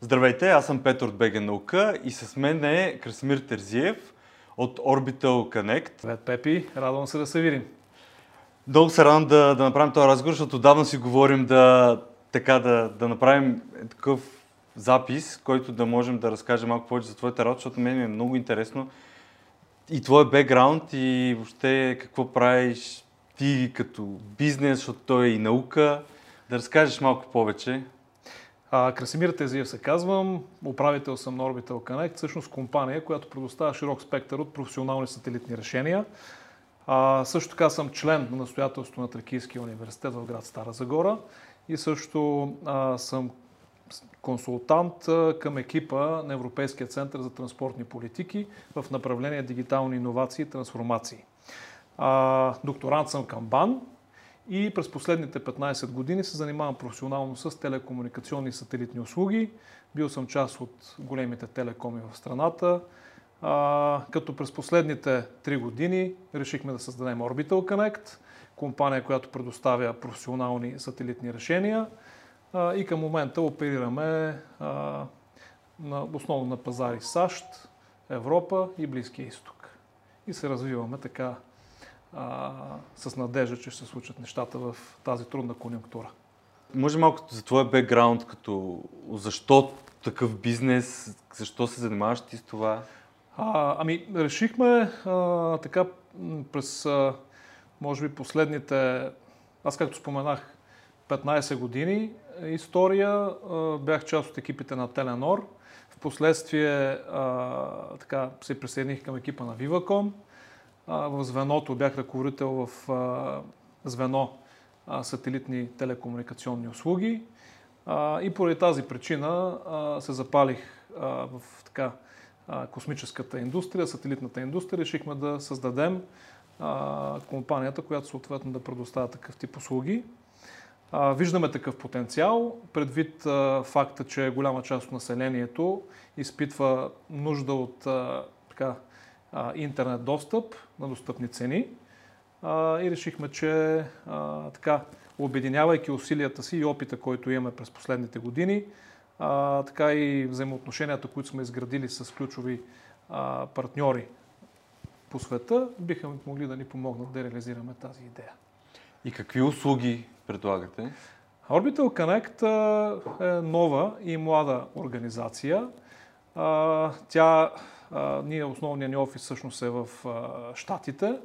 Здравейте, аз съм Петър от БГ Наука и с мен е Красимир Терзиев от Orbital Connect. Привет, Пепи, радвам се да се видим. Много се радвам да, да направим този разговор, защото отдавна си говорим да, така, да, да направим такъв запис, който да можем да разкажем малко повече за твоята работа, защото мен ми е много интересно и твой бекграунд и въобще какво правиш ти като бизнес, защото той е и наука. Да разкажеш малко повече. Красимир Тезиев се казвам, управител съм на Orbital Connect, всъщност компания, която предоставя широк спектър от професионални сателитни решения. А, също така съм член на настоятелство на Тракийския университет в град Стара Загора и също а, съм консултант към екипа на Европейския център за транспортни политики в направление дигитални иновации и трансформации. А, докторант съм към БАН, и през последните 15 години се занимавам професионално с телекомуникационни и сателитни услуги. Бил съм част от големите телекоми в страната, а, като през последните 3 години решихме да създадем Orbital Connect, компания, която предоставя професионални сателитни решения а, и към момента оперираме а, на, основно на пазари САЩ, Европа и Близкия изток. И се развиваме така а, с надежда, че ще се случат нещата в тази трудна конъюнктура. Може малко за твоя бекграунд, като защо такъв бизнес, защо се занимаваш ти с това? А, ами, решихме а, така през, а, може би, последните, аз както споменах, 15 години история, а, бях част от екипите на Теленор. Впоследствие а, така, се присъединих към екипа на Viva.com в звеното, бях ръководител в звено сателитни телекомуникационни услуги и поради тази причина се запалих в така космическата индустрия, сателитната индустрия. Решихме да създадем компанията, която съответно да предоставя такъв тип услуги. Виждаме такъв потенциал, предвид факта, че голяма част от населението изпитва нужда от така, а, интернет достъп на достъпни цени а, и решихме, че а, така, обединявайки усилията си и опита, който имаме през последните години, а, така и взаимоотношенията, които сме изградили с ключови а, партньори по света, биха могли да ни помогнат да реализираме тази идея. И какви услуги предлагате? Orbital Connect е нова и млада организация. Тя ние основният ни офис всъщност е в а, Штатите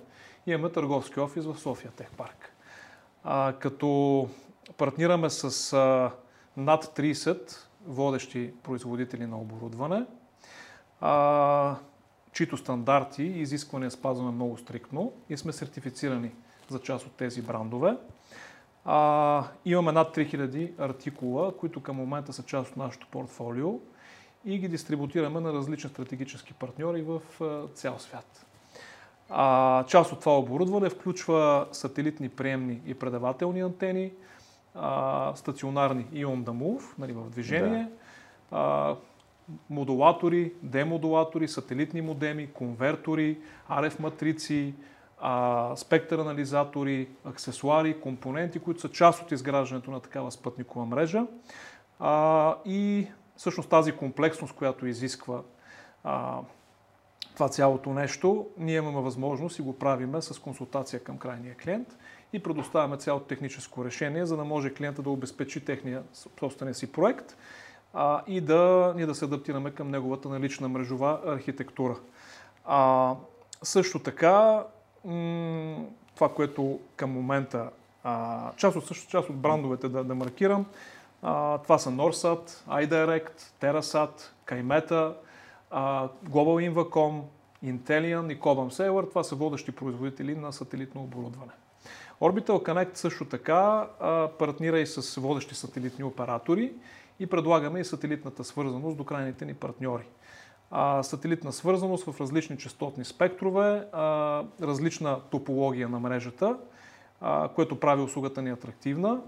и имаме търговски офис в София Техпарк. А, като партнираме с а, над 30 водещи производители на оборудване, а, чието стандарти и изисквания спазваме много стриктно и сме сертифицирани за част от тези брандове. А, имаме над 3000 артикула, които към момента са част от нашето портфолио и ги дистрибутираме на различни стратегически партньори в цял свят. А, част от това оборудване включва сателитни приемни и предавателни антени, а, стационарни и on the move, нали, в движение, да. а, модулатори, демодулатори, сателитни модеми, конвертори, RF матрици, а, спектър анализатори, аксесуари, компоненти, които са част от изграждането на такава спътникова мрежа. А, и всъщност тази комплексност, която изисква а, това цялото нещо, ние имаме възможност и го правиме с консултация към крайния клиент и предоставяме цялото техническо решение, за да може клиента да обезпечи техния собствения си проект а, и да ние да се адаптираме към неговата налична мрежова архитектура. А, също така, м- това, което към момента, а, част, от, също, част от брандовете да, да маркирам, това са Norsat, iDirect, TerraSat, Kaimeta, Global Invacom, Intellian и Cobham Sailor. Това са водещи производители на сателитно оборудване. Orbital Connect също така а, партнира и с водещи сателитни оператори и предлагаме и сателитната свързаност до крайните ни партньори. Сателитна свързаност в различни частотни спектрове, различна топология на мрежата, което прави услугата ни атрактивна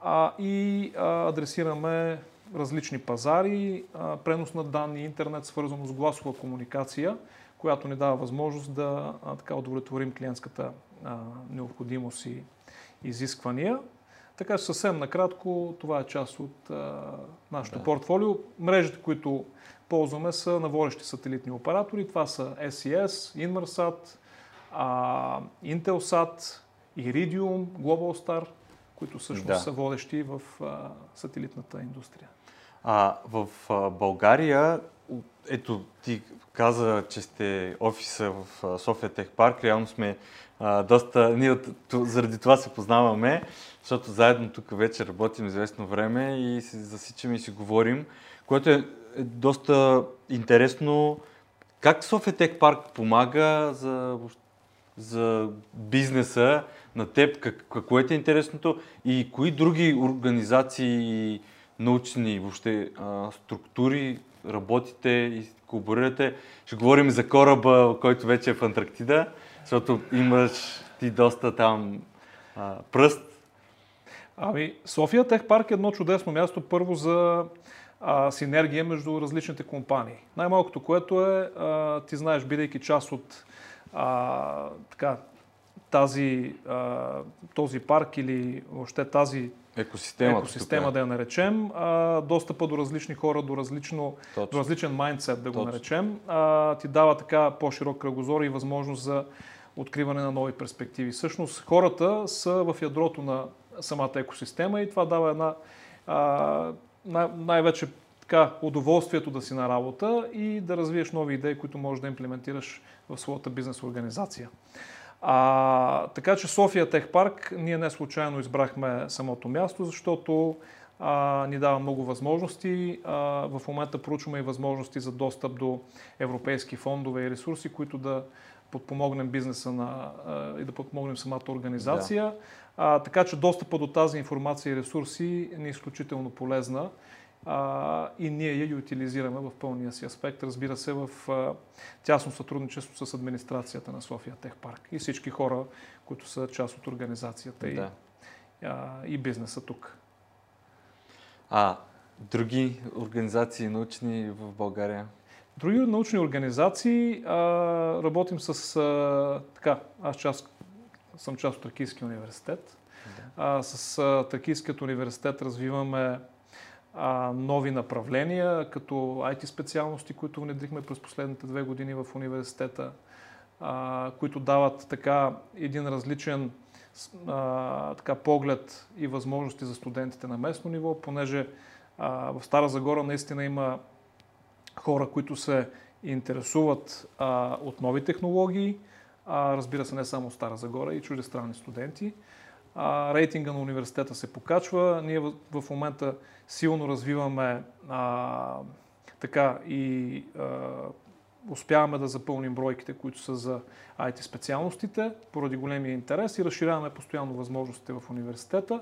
а, и а, адресираме различни пазари, а, пренос на данни, интернет, свързано с гласова комуникация, която ни дава възможност да а, така удовлетворим клиентската а, необходимост и изисквания. Така че съвсем накратко, това е част от а, нашето Да. портфолио. Мрежите, които ползваме са на водещи сателитни оператори. Това са SES, Inmarsat, а, Intelsat, Iridium, Globalstar, които всъщност Да. са водещи в а, сателитната индустрия. А в а, България, ето ти каза, че сте офиса в София Тех Парк. Реално сме а, доста... Ние заради това се познаваме, защото заедно тук вече работим известно време и се засичаме и си говорим, което е, е доста интересно. Как София Тех Парк помага за, за бизнеса на теб? Как, какво е интересното? И кои други организации научни въобще а, структури работите и колаборирате. Ще говорим за кораба, който вече е в Антарктида, защото имаш ти доста там а, пръст. Ами, София Тех Парк е едно чудесно място първо за а, синергия между различните компании. Най-малкото, което е, а, ти знаеш, бидейки част от а, така, тази, а, този парк или въобще тази екосистема, тук е. да я наречем, а, достъпа до различни хора, до, различно, до различен майндсет, да го Точно. наречем, а, ти дава така по-широк кръгозор и възможност за откриване на нови перспективи. Всъщност хората са в ядрото на самата екосистема и това дава една а, най- най-вече така, удоволствието да си на работа и да развиеш нови идеи, които можеш да имплементираш в своята бизнес организация. А, така че София Тех Парк, ние не случайно избрахме самото място, защото а, ни дава много възможности. А, в момента проучваме и възможности за достъп до европейски фондове и ресурси, които да подпомогнем бизнеса на, а, и да подпомогнем самата организация. А, така че достъпа до тази информация и ресурси ни е изключително полезна а, и ние я и утилизираме в пълния си аспект, разбира се, в а, тясно сътрудничество с администрацията на София Тех Парк и всички хора, които са част от организацията и, Да. а, и бизнеса тук. А други организации научни в България? Други научни организации а, работим с а, така, аз част, съм част от Тракийския университет. А, с а, Тракийският университет развиваме а, нови направления, като IT специалности, които внедрихме през последните две години в университета, а, които дават така един различен а, така, поглед и възможности за студентите на местно ниво, понеже а, в Стара Загора наистина има хора, които се интересуват а, от нови технологии, а, разбира се не само Стара Загора и чуждестранни студенти. А, рейтинга на университета се покачва. Ние в, в момента силно развиваме а, така и а, успяваме да запълним бройките, които са за IT специалностите, поради големия интерес и разширяваме постоянно възможностите в университета,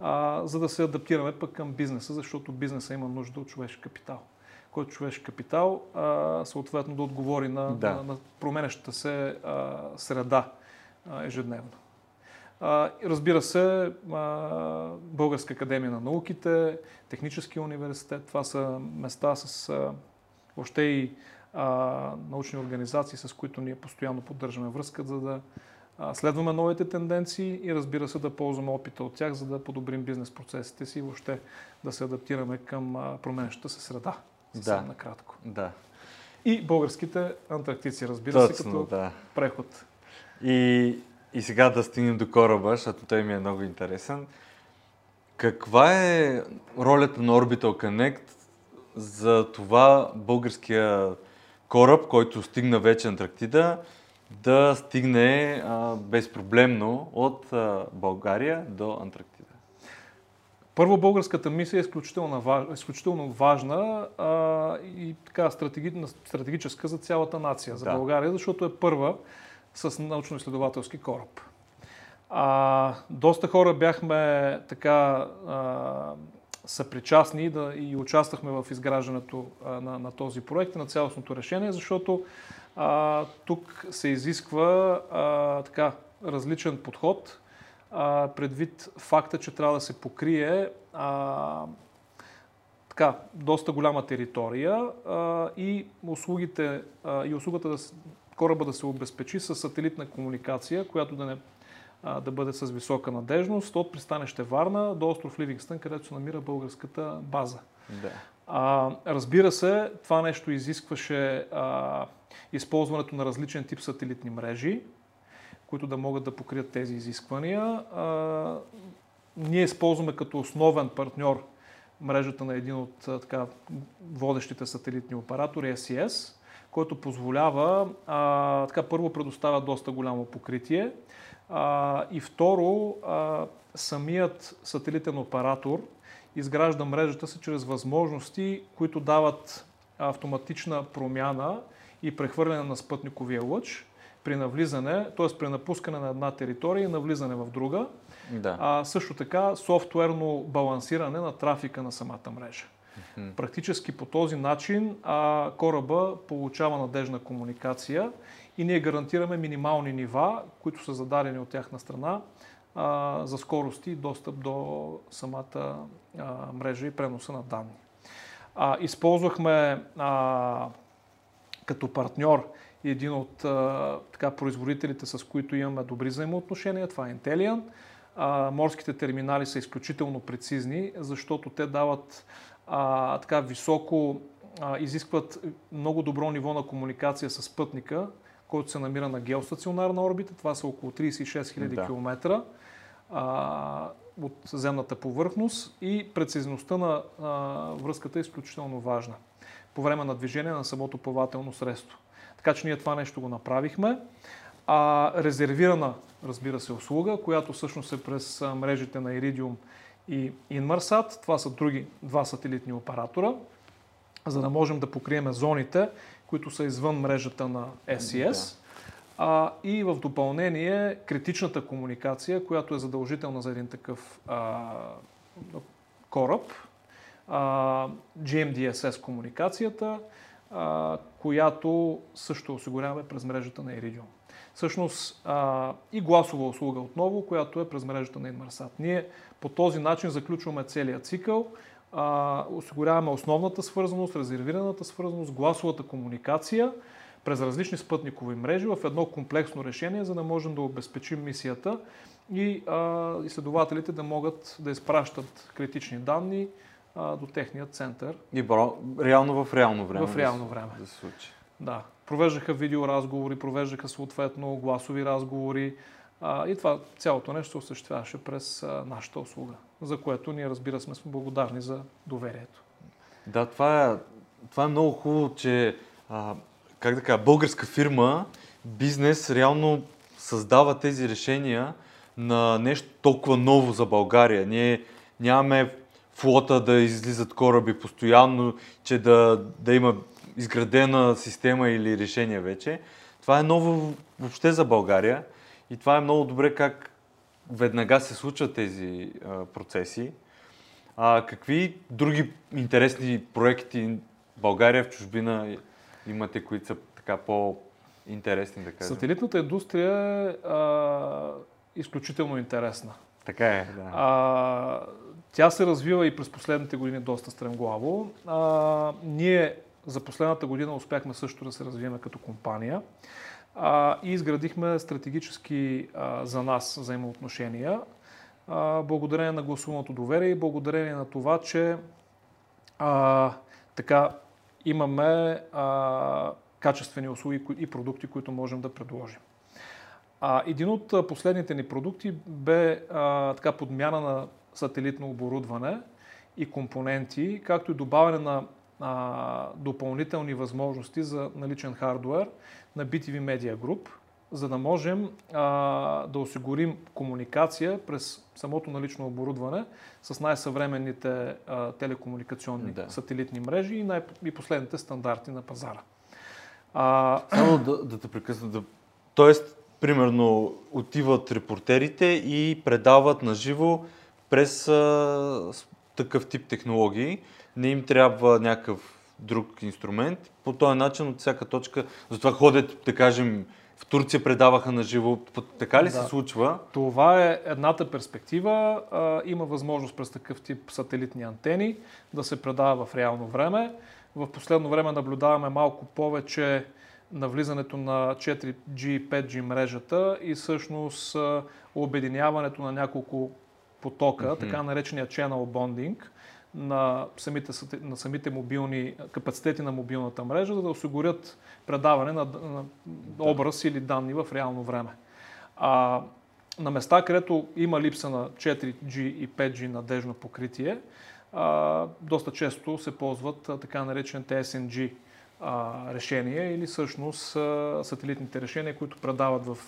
а, за да се адаптираме пък към бизнеса, защото бизнеса има нужда от човешки капитал който човешки капитал а, съответно да отговори на, Да. на, на променящата се а, среда а, ежедневно. Разбира се, Българска академия на науките, Техническия университет, това са места с въобще и научни организации, с които ние постоянно поддържаме връзка, за да следваме новите тенденции и разбира се да ползваме опита от тях, за да подобрим бизнес процесите си и въобще да се адаптираме към а, променящата се среда. Съвсем Да. накратко. Да. И българските антарктици, разбира се, Точно, като да. преход. И, и сега да стигнем до кораба, защото той ми е много интересен. Каква е ролята на Orbital Connect за това българския кораб, който стигна вече Антарктида, да стигне а, безпроблемно от а, България до Антарктида? Първо, българската мисия е изключително, важ, изключително важна а, и така стратеги, стратегическа за цялата нация, за Да. България, защото е първа с научно-изследователски кораб. А, доста хора бяхме така а, съпричастни да, и участвахме в изграждането а, на, на този проект на цялостното решение, защото а, тук се изисква а, така различен подход, а, предвид факта, че трябва да се покрие а, така, доста голяма територия а, и услугите а, и услугата да, кораба да се обезпечи с сателитна комуникация, която да не а, да бъде с висока надежност от пристанище Варна до остров Ливингстън, където се намира българската база. Да. А, разбира се, това нещо изискваше а, използването на различен тип сателитни мрежи, които да могат да покрият тези изисквания. А, ние използваме като основен партньор мрежата на един от така, водещите сателитни оператори SES, който позволява, а, така първо предоставя доста голямо покритие а, и второ, а, самият сателитен оператор изгражда мрежата си чрез възможности, които дават автоматична промяна и прехвърляне на спътниковия лъч при навлизане, т.е. при напускане на една територия и навлизане в друга. Да. А, също така софтуерно балансиране на трафика на самата мрежа. Мгм. Практически по този начин а, кораба получава надежна комуникация и ние гарантираме минимални нива, които са зададени от тяхна страна а, за скорости и достъп до самата а, мрежа и преноса на данни. А, използвахме а, като партньор един от а, така, производителите, с които имаме добри взаимоотношения. Това е Intellian. А, морските терминали са изключително прецизни, защото те дават а, така високо, а, изискват много добро ниво на комуникация с пътника, който се намира на геостационарна орбита. Това са около 36 000 Да. км а, от земната повърхност и прецизността на а, връзката е изключително важна по време на движение на самото плавателно средство. Така че ние това нещо го направихме. А, резервирана, разбира се, услуга, която всъщност е през мрежите на Iridium и Inmarsat. Това са други два сателитни оператора, за да можем да покриеме зоните, които са извън мрежата на SES. А, и в допълнение критичната комуникация, която е задължителна за един такъв а, кораб, а, GMDSS комуникацията, а, която също осигуряваме през мрежата на Iridium. Всъщност а, и гласова услуга отново, която е през мрежата на Inmarsat. Ние по този начин заключваме целият цикъл, а, осигуряваме основната свързаност, резервираната свързаност, гласовата комуникация през различни спътникови мрежи в едно комплексно решение, за да можем да обезпечим мисията и а, изследователите да могат да изпращат критични данни а, до техния център И бро, реално в реално време. в реално време. Да се случи. Да. Провеждаха видеоразговори, провеждаха съответно гласови разговори а, и това цялото нещо се осъществяваше през а, нашата услуга, за което ние разбира се сме благодарни за доверието. Да, това е, това е много хубаво, че а, как да кажа, българска фирма, бизнес реално създава тези решения на нещо толкова ново за България. Ние нямаме флота да излизат кораби постоянно, че да, да има изградена система или решение вече. Това е ново въобще за България и това е много добре как веднага се случват тези а, процеси. А какви други интересни проекти България, в чужбина имате, които са така по-интересни, да кажем? Сателитната индустрия е а, изключително интересна. Така е, да. А, тя се развива и през последните години доста стремглаво. А, ние за последната година успяхме също да се развием като компания а, и изградихме стратегически а, за нас взаимоотношения, а, благодарение на гласуваното доверие и благодарение на това, че а, така имаме а, качествени услуги и продукти, които можем да предложим. А, един от последните ни продукти бе а, така подмяна на сателитно оборудване и компоненти, както и добавяне на а, допълнителни възможности за наличен хардвер на BTV Media Group, за да можем а, да осигурим комуникация през самото налично оборудване с най-съвременните а, телекомуникационни Да. сателитни мрежи и, най- и последните стандарти на пазара. А, Само да, да те прекъсна. Да... Тоест, примерно, отиват репортерите и предават на живо през а, такъв тип технологии. Не им трябва някакъв друг инструмент. По този начин от всяка точка, затова ходят, да кажем, в Турция предаваха на живо. Така ли се Да. случва? Това е едната перспектива. А, има възможност през такъв тип сателитни антени да се предава в реално време. В последно време наблюдаваме малко повече навлизането на 4G и 5G мрежата и всъщност обединяването на няколко потока, mm-hmm. така наречения channel bonding на самите, на самите мобилни капацитети на мобилната мрежа, за да осигурят предаване на, на образ или данни в реално време. А, на места, където има липса на 4G и 5G надежно покритие, а, доста често се ползват а, така наречените SNG а, решения или всъщност сателитните решения, които предават в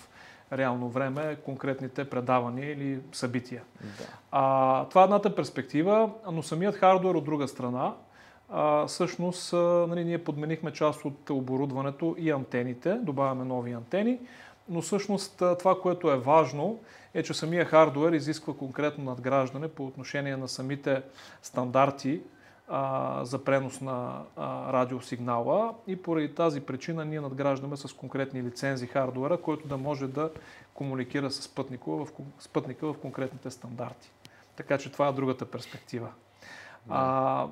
реално време конкретните предавания или събития. Да. А, това е едната перспектива, но самият хардвер от друга страна, а, всъщност а, нали, ние подменихме част от оборудването и антените, добавяме нови антени, но всъщност това, което е важно, е, че самия хардвер изисква конкретно надграждане по отношение на самите стандарти а, за пренос на а, радиосигнала и поради тази причина ние надграждаме с конкретни лицензи хардуера, който да може да комуникира с пътника в, с пътника в конкретните стандарти. Така че това е другата перспектива. Да. А,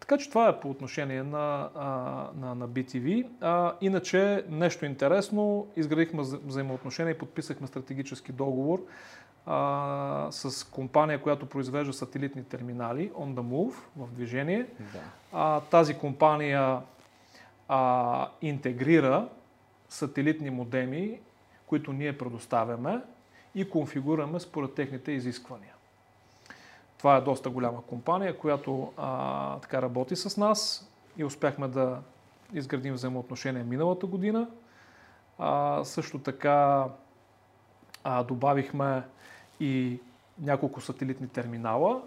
така че това е по отношение на, на, на BTV. А, иначе нещо интересно, изградихме взаимоотношения и подписахме стратегически договор а, с компания, която произвежда сателитни терминали On the Move в движение. Да. А, тази компания а, интегрира сателитни модеми, които ние предоставяме и конфигураме според техните изисквания. Това е доста голяма компания, която а, така работи с нас и успяхме да изградим взаимоотношения миналата година. А, също така а, добавихме и няколко сателитни терминала,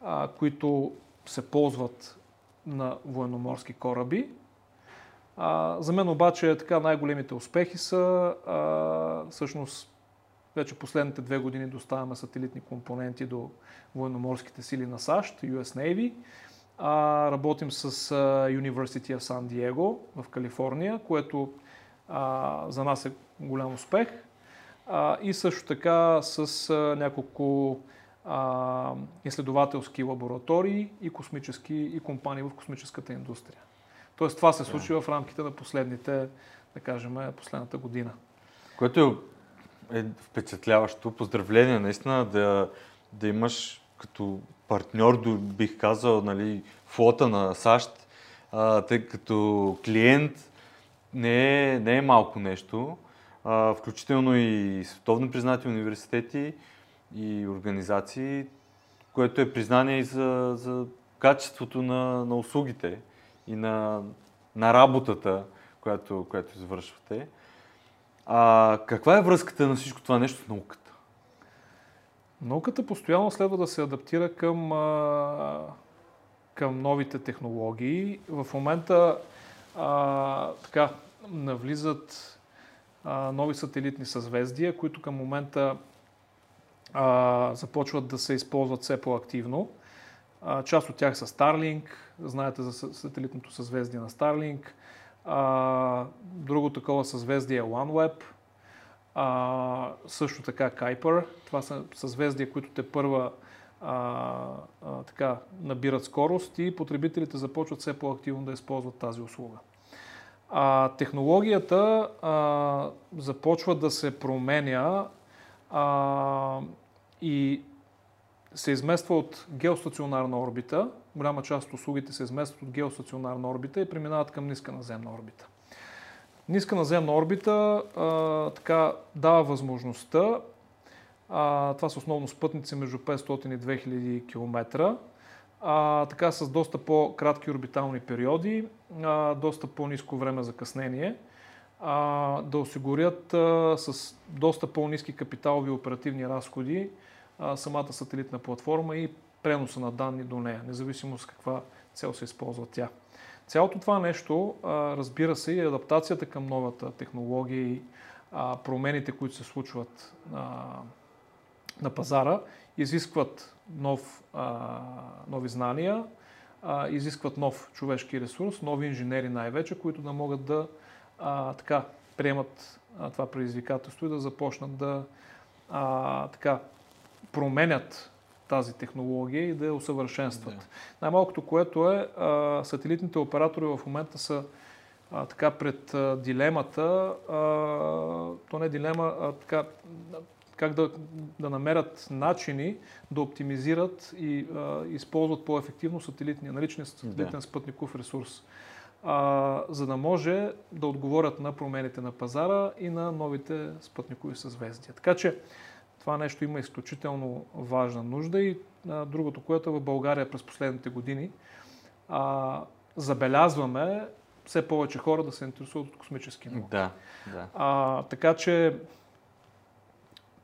а, които се ползват на военноморски кораби. А, за мен обаче така най-големите успехи са а, всъщност вече последните две години доставяме сателитни компоненти до военноморските сили на САЩ, US Navy. А, работим с University of San Diego в Калифорния, което а, за нас е голям успех. И също така с няколко изследователски лаборатории и космически и компании в космическата индустрия. Тоест това се случи да. в рамките на последните, да кажем, последната година. Което е впечатляващо. Поздравление наистина да, да имаш като партньор, бих казал, нали, флота на САЩ, а, тъй като клиент не е, не е малко нещо, включително и световно признати университети и организации, което е признание и за, за качеството на, на услугите и на, на работата, която, която извършвате. А, каква е връзката на всичко това нещо с науката? Науката постоянно следва да се адаптира към, към новите технологии. В момента а, така, навлизат нови сателитни съзвездия, които към момента а, започват да се използват все по-активно. А, част от тях са Starlink, знаете за сателитното съзвездие на Starlink. А, друго такова съзвездие е OneWeb. А, също така Kuiper. Това са съзвездия, които те първа а, а, така, набират скорост и потребителите започват все по-активно да използват тази услуга. А, технологията а, започва да се променя а, и се измества от геостационарна орбита голяма част от услугите се изместват от геостационарна орбита и преминават към ниска наземна орбита. Ниска наземна орбита а, така дава възможността, а, това са основно спътници между 500 и 2000 км, а, така с доста по-кратки орбитални периоди, а, доста по-низко време закъснение, а, да осигурят а, с доста по-низки капиталови оперативни разходи а, самата сателитна платформа и преноса на данни до нея, независимо с каква цел се използва тя. Цялото това нещо, разбира се, и адаптацията към новата технология и промените, които се случват на пазара, изискват нов, нови знания, изискват нов човешки ресурс, нови инженери най-вече, които да могат да така, приемат това предизвикателство и да започнат да а, така, променят тази технология и да я усъвършенстват. Да. Най-малкото, което е, а, сателитните оператори в момента са а, така пред а, дилемата, а, то не е дилема, а така, как да, да намерят начини да оптимизират и а, използват по-ефективно сателитния, наличния сателитен да. спътников ресурс, а, за да може да отговорят на промените на пазара и на новите спътникови съзвездия. Така че това нещо има изключително важна нужда и а, другото, което в България през последните години а, забелязваме все повече хора да се интересуват от космически науки. Да, да. А, така че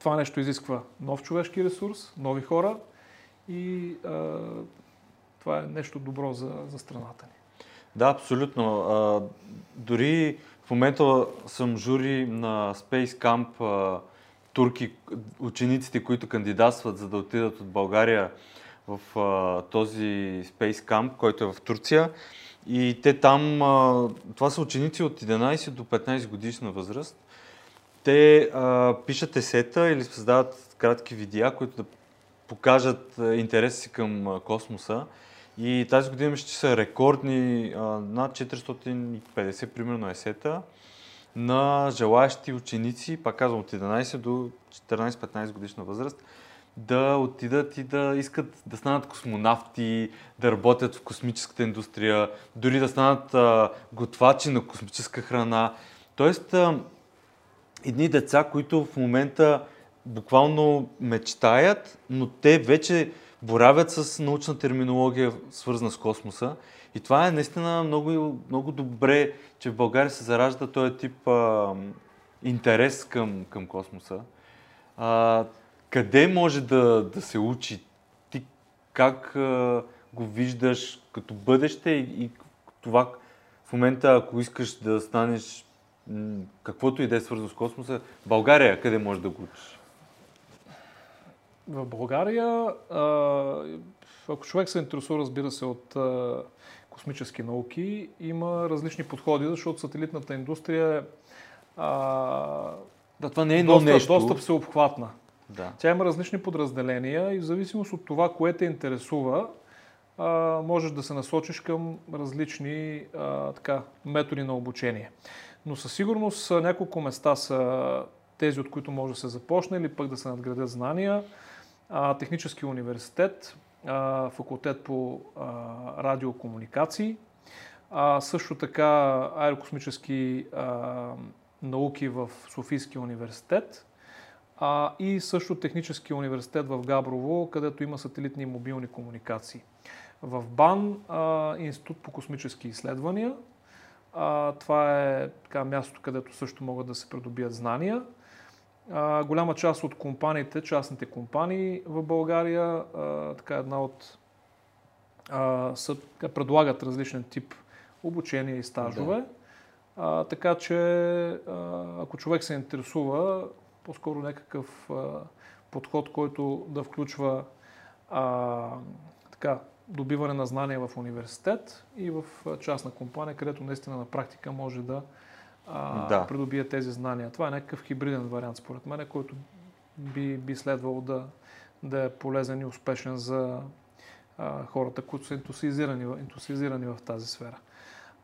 това нещо изисква нов човешки ресурс, нови хора и а, това е нещо добро за, за страната ни. Да, абсолютно. А, дори в момента съм жури на Space Camp а, турки, учениците, които кандидатстват за да отидат от България в а, този Space Camp, който е в Турция. И те там, а, това са ученици от 11 до 15 годишна възраст. Те а, пишат есета или създават кратки видеа, които да покажат интереса си към космоса. И тази година ще са рекордни а, над 450 примерно есета на желаящи ученици, пак казвам от 11 до 14-15 годишна възраст, да отидат и да искат да станат космонавти, да работят в космическата индустрия, дори да станат а, готвачи на космическа храна. Тоест, а, едни деца, които в момента буквално мечтаят, но те вече боравят с научна терминология, свързана с космоса. И това е наистина много, много добре, че в България се заражда този тип а, интерес към, към космоса. А, къде може да, да се учи? Ти как а, го виждаш като бъдеще и, и това в момента, ако искаш да станеш каквото и да е свързано с космоса, България къде може да го учиш? В България, ако човек се интересува, разбира се, от космически науки, има различни подходи, защото сателитната индустрия е да, това не е доста, нещо. доста всеобхватна. Да. Тя има различни подразделения и в зависимост от това, кое те интересува, а, можеш да се насочиш към различни а, така, методи на обучение. Но със сигурност няколко места са тези, от които може да се започне или пък да се надградят знания. А, технически университет, а, факултет по а, радиокомуникации, а, също така аерокосмически а, науки в Софийския университет а, и също технически университет в Габрово, където има сателитни и мобилни комуникации. В БАН а, Институт по космически изследвания. А, това е така, мястото, където също могат да се придобият знания. А, голяма част от компаниите, частните компании в България, а, така една от а, са, предлагат различен тип обучение и стажове. Да. А, така че, а, ако човек се интересува, по-скоро някакъв а, подход, който да включва а, така, добиване на знания в университет и в частна компания, където наистина на практика може да, а, да. придобие тези знания. Това е някакъв хибриден вариант, според мен, който би, би следвало да, да е полезен и успешен за а, хората, които са ентусиазирани, ентусиазирани в тази сфера.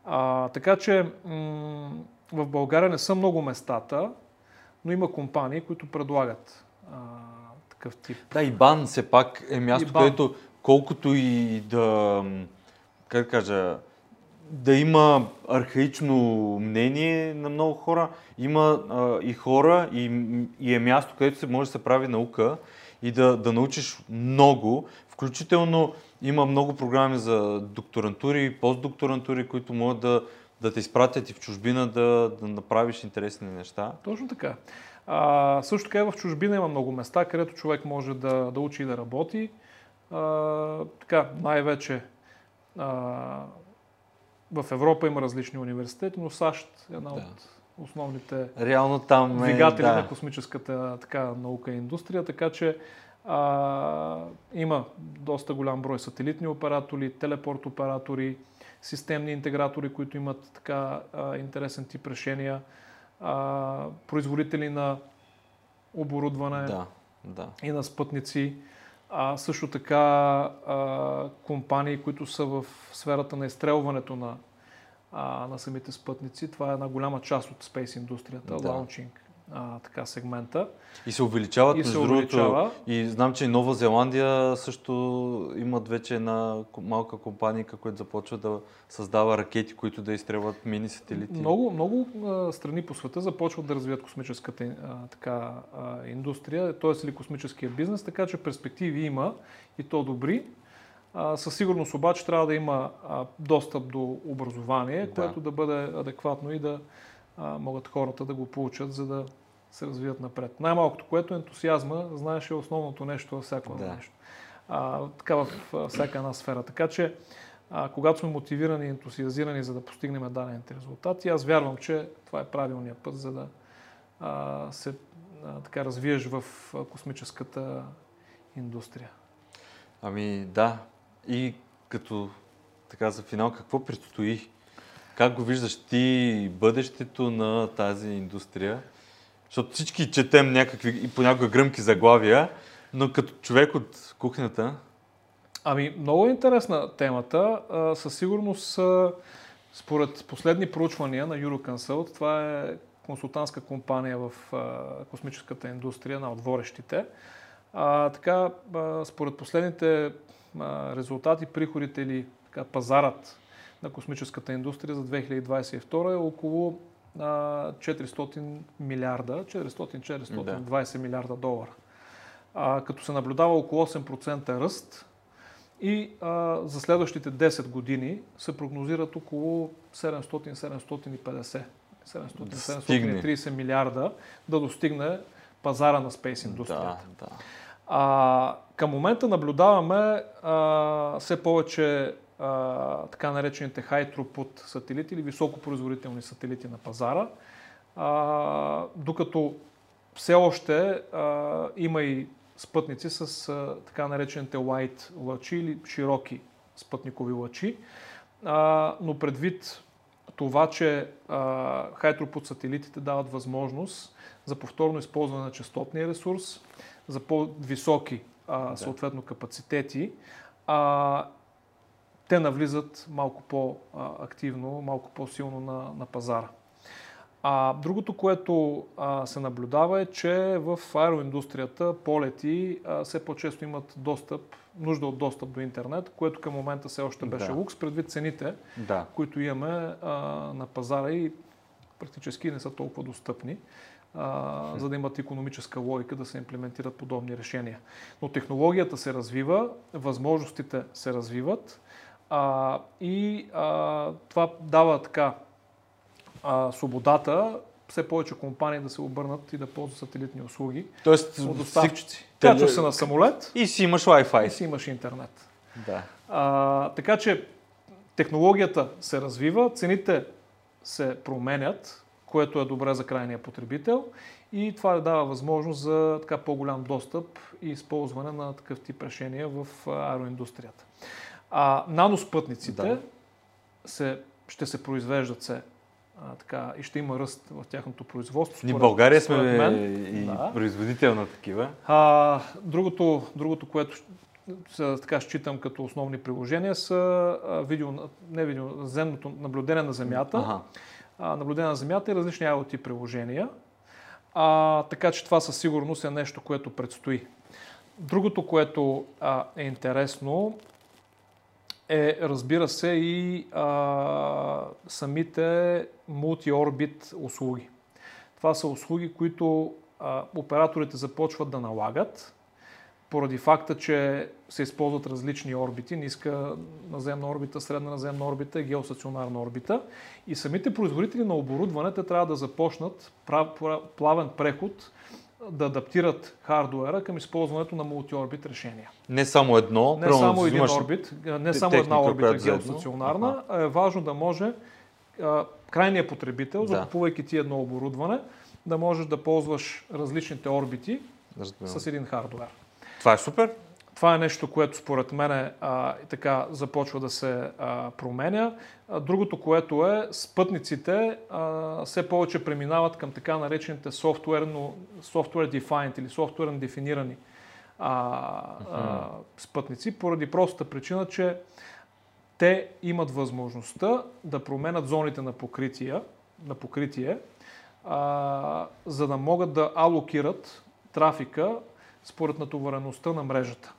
А, така че м- в България не са много местата, но има компании, които предлагат а, такъв тип. Да, и БАН все пак е място, където колкото и да, как кажа, да има архаично мнение на много хора, има а, и хора и, и е място, където се може да се прави наука и да, да научиш много, включително има много програми за докторантури постдокторантури, които могат да, да те изпратят и в чужбина да, да направиш интересни неща. Точно така. А, също така и в чужбина има много места, където човек може да, да учи и да работи. Така, най-вече в Европа има различни университети, но САЩ е една да. от основните Реално там е, двигатели да. на космическата така, наука и индустрия, така че а, има доста голям брой сателитни оператори, телепорт оператори, системни интегратори, които имат така а, интересен тип решения, а, производители на оборудване да, да. и на спътници. А също така а, компании, които са в сферата на изстрелването на а, на самите спътници. Това е една голяма част от спейс индустрията, Да. лаунчинг а, така сегмента. И се увеличават, И между се другото. И знам, че и Нова Зеландия също имат вече една малка компания, която започва да създава ракети, които да изстрелват мини сателити. Много, много а, страни по света започват да развият космическата а, така, а, индустрия, т.е. или космическия бизнес, така че перспективи има и то добри. А, със сигурност обаче трябва да има а, достъп до образование, Да. което да бъде адекватно и да а, могат хората да го получат, за да се развият напред. Най-малкото, което ентусиазма, знаеш, е основното нещо във всяко Да. нещо. А, така в а, всяка една сфера. Така че, а, когато сме мотивирани и ентусиазирани за да постигнем дадените резултати, аз вярвам, че това е правилният път, за да а, се а, така развиеш в космическата индустрия. Ами да. И като така за финал, какво предстои? Как го виждаш ти бъдещето на тази индустрия? Защото всички четем някакви и понякога гръмки заглавия, но като човек от кухнята, Ами, много е интересна темата. Със сигурност, според последни проучвания на Euroconsult, това е консултантска компания в космическата индустрия, на от водещите. А, така, според последните резултати, приходите или така, пазарът на космическата индустрия за 2022 е около 400 милиарда, 400-420 милиарда долара. А, като се наблюдава около 8% ръст и а, за следващите 10 години се прогнозират около 700-750, стигне. 700-730 милиарда да достигне пазара на спейс индустрията. да, да. А, към момента наблюдаваме а, все повече а, така наречените high throughput сателити или високопроизводителни сателити на пазара, а, докато все още а, има и спътници с а, така наречените white лъчи или широки спътникови лъчи, а, но предвид това, че throughput сателитите дават възможност за повторно използване на частотния ресурс, за по-високи а, съответно капацитети, а, те навлизат малко по-активно, малко по-силно на, на пазара. А, другото, което а, се наблюдава е, че в аероиндустрията полети а, все по-често имат достъп, нужда от достъп до интернет, което към момента все още беше Да. лукс, предвид цените, да. които имаме а, на пазара и практически не са толкова достъпни, а, за да имат економическа логика да се имплементират подобни решения. Но технологията се развива, възможностите се развиват а, и а, това дава така а, свободата все повече компании да се обърнат и да ползват сателитни услуги Тоест, от доставчици. Качваш се на самолет и си имаш Wi-Fi. и си имаш интернет. Да. А, така че технологията се развива, цените се променят, което е добре за крайния потребител и това дава възможност за така по-голям достъп и използване на такъв тип решения в аероиндустрията. А, наноспътниците Да. се, ще се произвеждат се а, така, и ще има ръст в тяхното производство. Ние в България сме мен. и Да. производител на такива. А, другото, другото, което така считам като основни приложения са видео, не видео, земното наблюдение на Земята, Ага. а, наблюдение на Земята и различни IoT приложения. А, така че това със сигурност е нещо, което предстои. Другото, което а, е интересно, е, разбира се, и а, самите мултиорбит услуги. Това са услуги, които а, операторите започват да налагат, поради факта, че се използват различни орбити, ниска наземна орбита, средна наземна орбита и геостационарна орбита. И самите производители на оборудване те трябва да започнат прав, прав- плавен преход да адаптират хардуера към използването на мултиорбит решения. Не само едно. Не само един орбит, не само една орбита заедно. геостационарна, а е важно да може а, крайният потребител, Да. закупувайки ти едно оборудване, да можеш да ползваш различните орбити Разбирам. с един хардуер. Това е супер. Това е нещо, което според мен така започва да се а, променя. Другото, което е, спътниците а, все повече преминават към така наречените software defined или софтуерно дефинирани а, а, спътници, поради простата причина, че те имат възможността да променят зоните на покритие, на покритие а, за да могат да алокират трафика според натовареността на мрежата.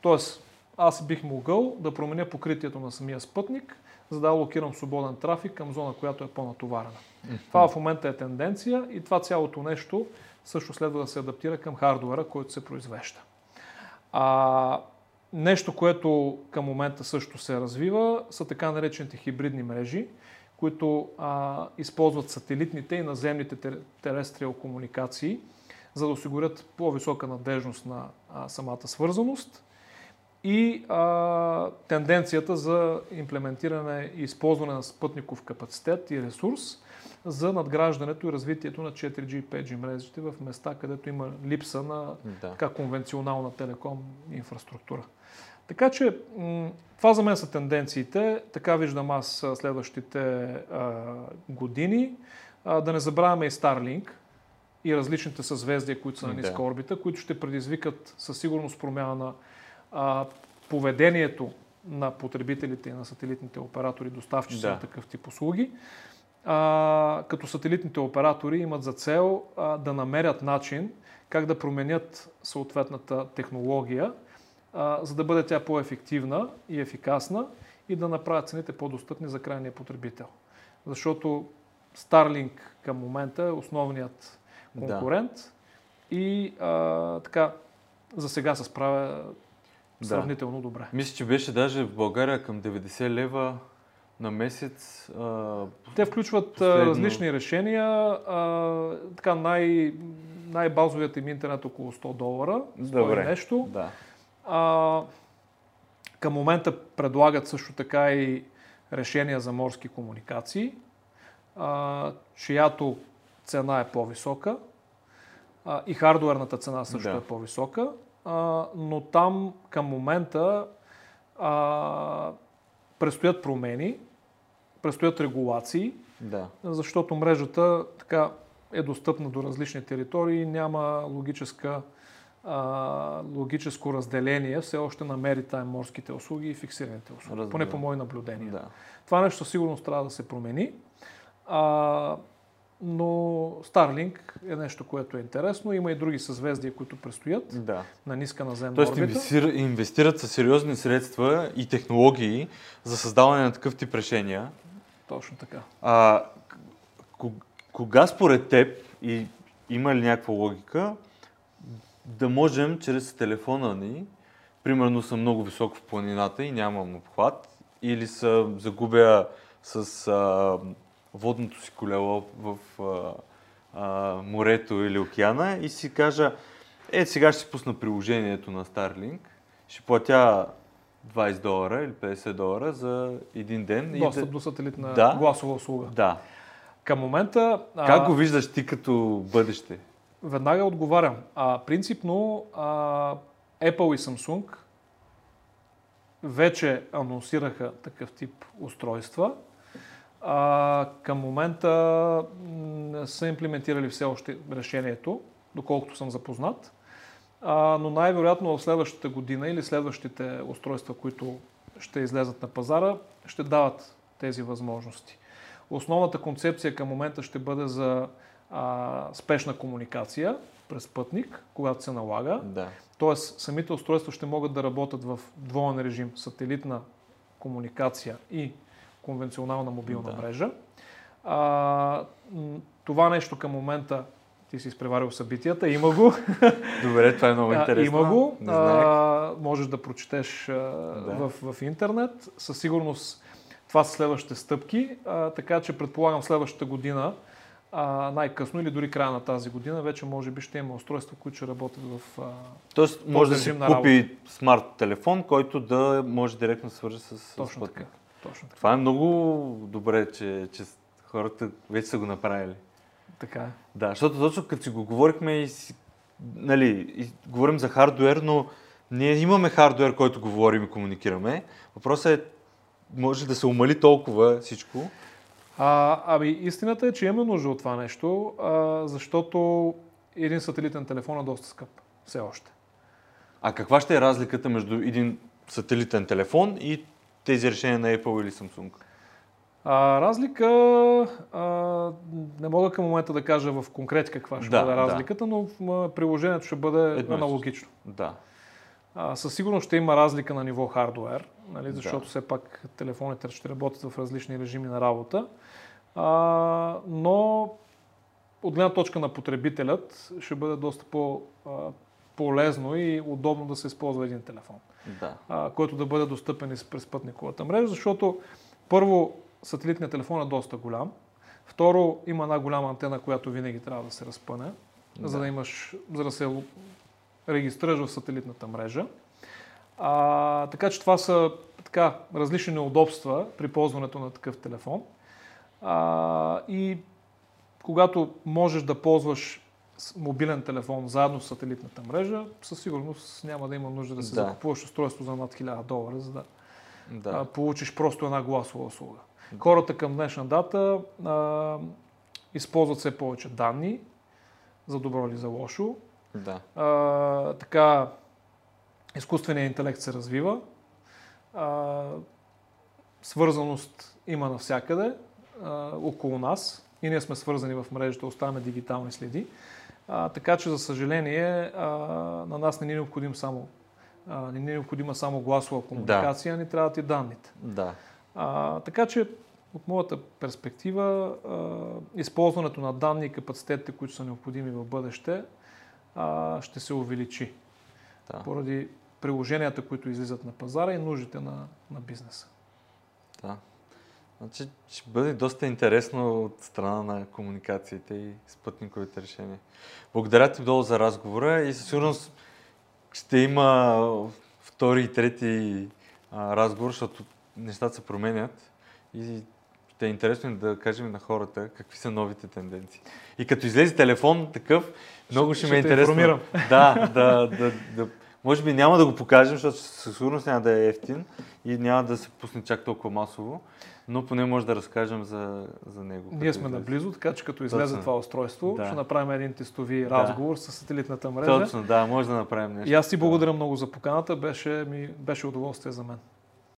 Тоест, аз бих могъл да променя покритието на самия спътник, за да алокирам свободен трафик към зона, която е по-натоварена. Mm-hmm. Това в момента е тенденция и това цялото нещо също следва да се адаптира към хардуера, който се произвежда. А, нещо, което към момента също се развива, са така наречените хибридни мрежи, които а, използват сателитните и наземните терестриал комуникации, за да осигурят по-висока надежност на а, самата свързаност и а, тенденцията за имплементиране и използване на спътников капацитет и ресурс за надграждането и развитието на 4G и 5G мрежите в места, където има липса на да. така, конвенционална телеком инфраструктура. Така че това за мен са тенденциите. Така виждам аз следващите а, години. А, да не забравяме и Starlink и различните съзвездия, които са на ниска орбита, които ще предизвикат със сигурност промяна на а, поведението на потребителите и на сателитните оператори, доставчици да. на такъв тип услуги. А, като сателитните оператори имат за цел а, да намерят начин как да променят съответната технология, а, за да бъде тя по-ефективна и ефикасна и да направят цените по-достъпни за крайния потребител. Защото Starlink към момента е основният конкурент да. и а, така за сега се справя сравнително да. добре. Мисля, че беше даже в България към 90 лева на месец. А, Те включват последно... различни решения. А, така най, най-базовият им интернет около 100 долара. Добре. нещо. Да. А, към момента предлагат също така и решения за морски комуникации, а, чиято цена е по-висока а, и хардуерната цена също да. е по-висока, а, но там към момента а, предстоят промени, предстоят регулации, да. защото мрежата така е достъпна до различни територии, няма логическа а, логическо разделение все още намери тайм морските услуги и фиксираните услуги. Разбира. Поне по мои наблюдения. Да. Това нещо със сигурност трябва да се промени. А, но Starlink е нещо, което е интересно. Има и други съзвездия, които предстоят да. на ниска наземна Тоест орбита. Инвестир, инвестират със сериозни средства и технологии за създаване на такъв тип решения. Точно така. А, кога според теб и има ли някаква логика, да можем чрез телефона ни, примерно съм много висок в планината и нямам обхват, или се загубя с а, водното си колело в а, а, морето или океана и си кажа, е, сега ще си пусна приложението на Starlink, ще платя 20 долара или 50 долара за един ден. Достъп и да... до сателитна да, гласова услуга. Да. Към момента... Как а... го виждаш ти като бъдеще? Веднага отговарям. А, принципно а, Apple и Samsung вече анонсираха такъв тип устройства. А, към момента не са имплементирали все още решението, доколкото съм запознат. А, но най-вероятно в следващата година или следващите устройства, които ще излезат на пазара, ще дават тези възможности. Основната концепция към момента ще бъде за а, спешна комуникация през пътник, когато се налага. Да. Тоест, самите устройства ще могат да работят в двоен режим сателитна комуникация и конвенционална мобилна да. мрежа. А, това нещо към момента ти си изпреварил събитията, има го. Добре, това е много интересно. Има го. А, можеш да прочетеш да. В, в интернет. Със сигурност това са следващите стъпки, а, така че предполагам следващата година а, най-късно или дори края на тази година, вече може би ще има устройства, които ще работят в. А, Тоест, може да се купи работа. смарт телефон, който да може директно да свържи с. Точно така. Точно така. Това е много добре, че, че хората вече са го направили. Така е. Да, защото точно като си го говорихме и си, нали, и говорим за хардуер, но ние имаме хардуер, който говорим и комуникираме. Въпросът е, може да се умали толкова всичко, а, ами, истината е, че имаме нужда от това нещо, а, защото един сателитен телефон е доста скъп. Все още. А каква ще е разликата между един сателитен телефон и тези решения на Apple или Samsung? А, разлика, а, не мога към момента да кажа в конкрет каква ще Да, бъде да. разликата, но в, приложението ще бъде Едно аналогично. Да. А, със сигурност ще има разлика на ниво хардуер, нали, защото Да. все пак телефоните ще работят в различни режими на работа. А, но от гледна точка на потребителят ще бъде доста по, а, полезно и удобно да се използва един телефон, Да. а, който да бъде достъпен и през пътниковата мрежа, защото първо сателитният телефон е доста голям, второ има една голяма антена, която винаги трябва да се разпъне, за Да. да имаш, за да се регистрираш в сателитната мрежа. А, така че това са така, различни неудобства при ползването на такъв телефон. А, и когато можеш да ползваш мобилен телефон заедно с сателитната мрежа, със сигурност няма да има нужда да се Да. закупуваш устройство за над 1000 долара, за да Да. получиш просто една гласова услуга. Хората към днешна дата а, използват все повече данни, за добро или за лошо. да. А, така, изкуственият интелект се развива. А, свързаност има навсякъде а, около нас и ние сме свързани в мрежата, оставяме дигитални следи. А, така че, за съжаление, а, на нас не ни е необходим само а, не ни е необходима само гласова комуникация, ни трябват и данните. Да. А, така че, от моята перспектива, а, използването на данни и капацитетите, които са необходими в бъдеще, а, ще се увеличи Да. поради приложенията, които излизат на пазара и нуждите на, на бизнеса. Да. Значи ще бъде доста интересно от страна на комуникациите и спътниковите решения. Благодаря ти много за разговора и със сигурност ще има втори и трети а, разговор, защото нещата се променят и ще е интересно да кажем на хората какви са новите тенденции. И като излезе телефон такъв, много ще, ще ме е те интересно. информирам. Да, да, да, да. Може би няма да го покажем, защото със сигурност няма да е ефтин и няма да се пусне чак толкова масово, но поне може да разкажем за, за него. Ние сме излезе. наблизо, така че като излезе Точно. това устройство, Да. ще направим един тестови Да. разговор с сателитната мрежа. Точно, да, може да направим нещо. И аз ти благодаря много за поканата, беше, ми, беше удоволствие за мен.